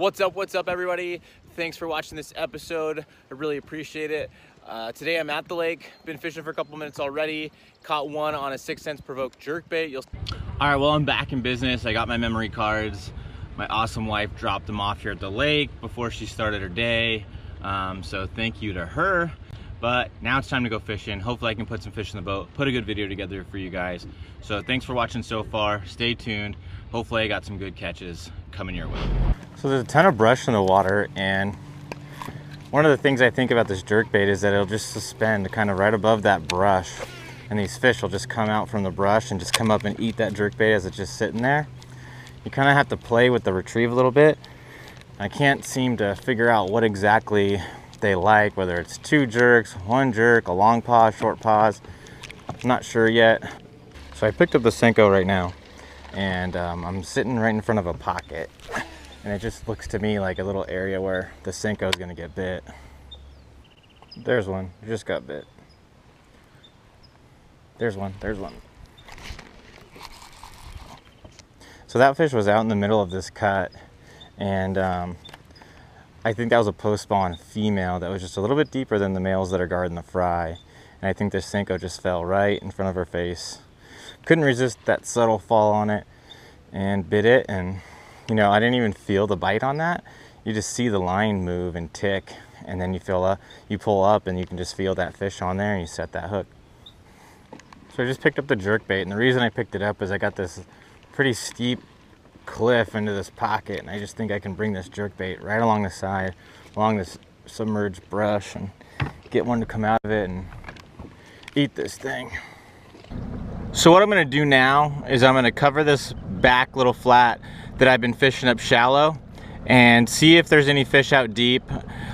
What's up, what's up, everybody? Thanks for watching this episode. I really appreciate it. Uh, today I'm at the lake, been fishing for a couple minutes already. Caught one on a 6th Sense Provoke jerkbait. You'll... All right, well, I'm back in business. I got my memory cards. My awesome wife dropped them off here at the lake before she started her day. Um, so thank you to her. But now it's time to go fishing. Hopefully I can put some fish in the boat, put a good video together for you guys. So thanks for watching so far. Stay tuned. Hopefully I got some good catches coming your way. So there's a ton of brush in the water and one of the things I think about this jerk bait is that it'll just suspend kind of right above that brush and these fish will just come out from the brush and just come up and eat that jerk bait as it's just sitting there. You kind of have to play with the retrieve a little bit. I can't seem to figure out what exactly they like, whether it's two jerks, one jerk, a long pause, short pause. I'm not sure yet. So I picked up the Senko right now and um, I'm sitting right in front of a pocket and it just looks to me like a little area where the Senko is gonna get bit. There's one, just got bit. There's one, there's one. So that fish was out in the middle of this cut and um, I think that was a post spawn female that was just a little bit deeper than the males that are guarding the fry. And I think this Senko just fell right in front of her face. Couldn't resist that subtle fall on it and bit it and you know, I didn't even feel the bite on that. You just see the line move and tick, and then you feel up, you pull up, and you can just feel that fish on there, and you set that hook. So I just picked up the jerk bait, and the reason I picked it up is I got this pretty steep cliff into this pocket, and I just think I can bring this jerk bait right along the side, along this submerged brush, and get one to come out of it and eat this thing. So what I'm gonna do now is I'm gonna cover this back little flat that I've been fishing up shallow and see if there's any fish out deep.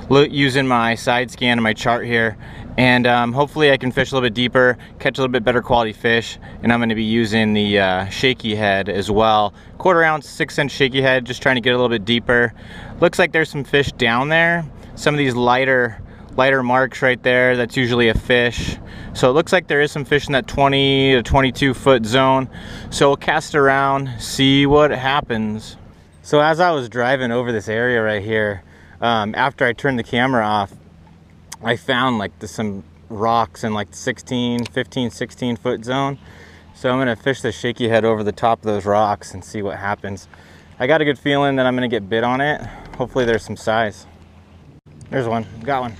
Using my side scan and my chart here and um, hopefully I can fish a little bit deeper catch a little bit better quality fish and I'm going to be using the uh, shaky head as well. Quarter ounce six inch shaky head just trying to get a little bit deeper. Looks like there's some fish down there some of these lighter lighter marks right there that's usually a fish. So it looks like there is some fish in that 20 to 22 foot zone. So we'll cast around see what happens so as I was driving over this area right here um, after I turned the camera off I found like the, some rocks in like 16 15 16 foot zone. So I'm gonna fish the shaky head over the top of those rocks and see what happens. I got a good feeling that I'm gonna get bit on it. Hopefully there's some size. There's one. Got one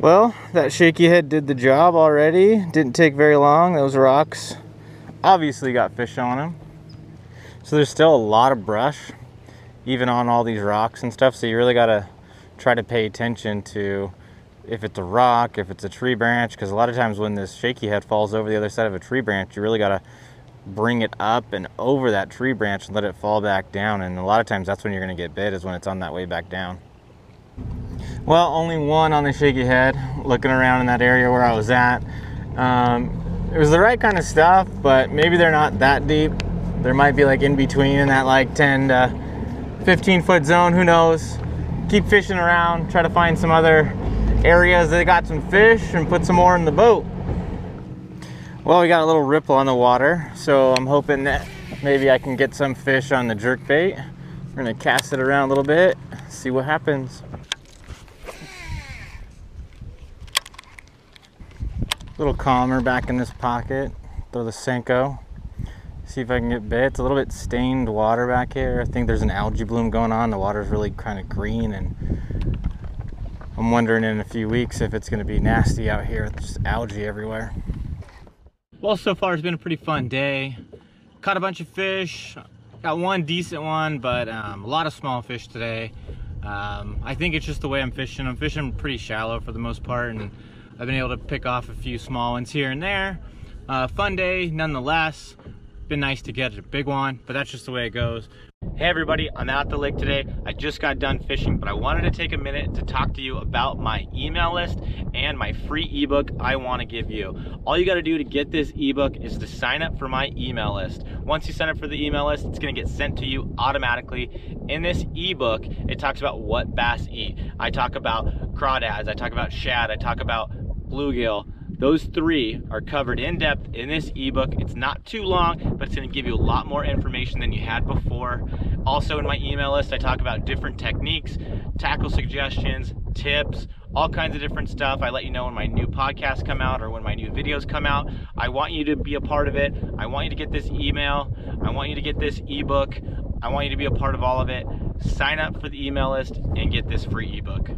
well, that shaky head did the job already. Didn't take very long. Those rocks obviously got fish on them. So there's still a lot of brush, even on all these rocks and stuff. So you really got to try to pay attention to if it's a rock, if it's a tree branch, because a lot of times when this shaky head falls over the other side of a tree branch, you really got to bring it up and over that tree branch and let it fall back down. And a lot of times that's when you're to get bit is when it's on that way back down. Well, only one on the shaky head, looking around in that area where I was at. Um, it was the right kind of stuff, but maybe they're not that deep. There might be like in between in that like 10 to 15 foot zone, who knows. Keep fishing around, try to find some other areas that got some fish and put some more in the boat. Well, we got a little ripple on the water, so I'm hoping that maybe I can get some fish on the jerk bait. We're gonna cast it around a little bit, see what happens. A little calmer back in this pocket. Throw the Senko. See if I can get bit. It's a little bit stained water back here. I think there's an algae bloom going on. The water's really kind of green and I'm wondering in a few weeks if it's gonna be nasty out here with just algae everywhere. Well, so far it's been a pretty fun day. Caught a bunch of fish. Got one decent one, but um, a lot of small fish today. Um, I think it's just the way I'm fishing. I'm fishing pretty shallow for the most part, and I've been able to pick off a few small ones here and there. Uh, fun day, nonetheless. been nice to get a big one, but that's just the way it goes. Hey everybody, I'm out at the lake today. I just got done fishing, but I wanted to take a minute to talk to you about my email list and my free ebook I want to give you. All you got to do to get this ebook is to sign up for my email list. Once you sign up for the email list, it's going to get sent to you automatically. In this ebook, it talks about what bass eat. I talk about crawdads, I talk about shad, I talk about bluegill, those three are covered in depth in this ebook. It's not too long, but it's gonna give you a lot more information than you had before. Also in my email list, I talk about different techniques, tackle suggestions, tips, all kinds of different stuff. I let you know when my new podcasts come out or when my new videos come out. I want you to be a part of it. I want you to get this email. I want you to get this ebook. I want you to be a part of all of it. Sign up for the email list and get this free ebook.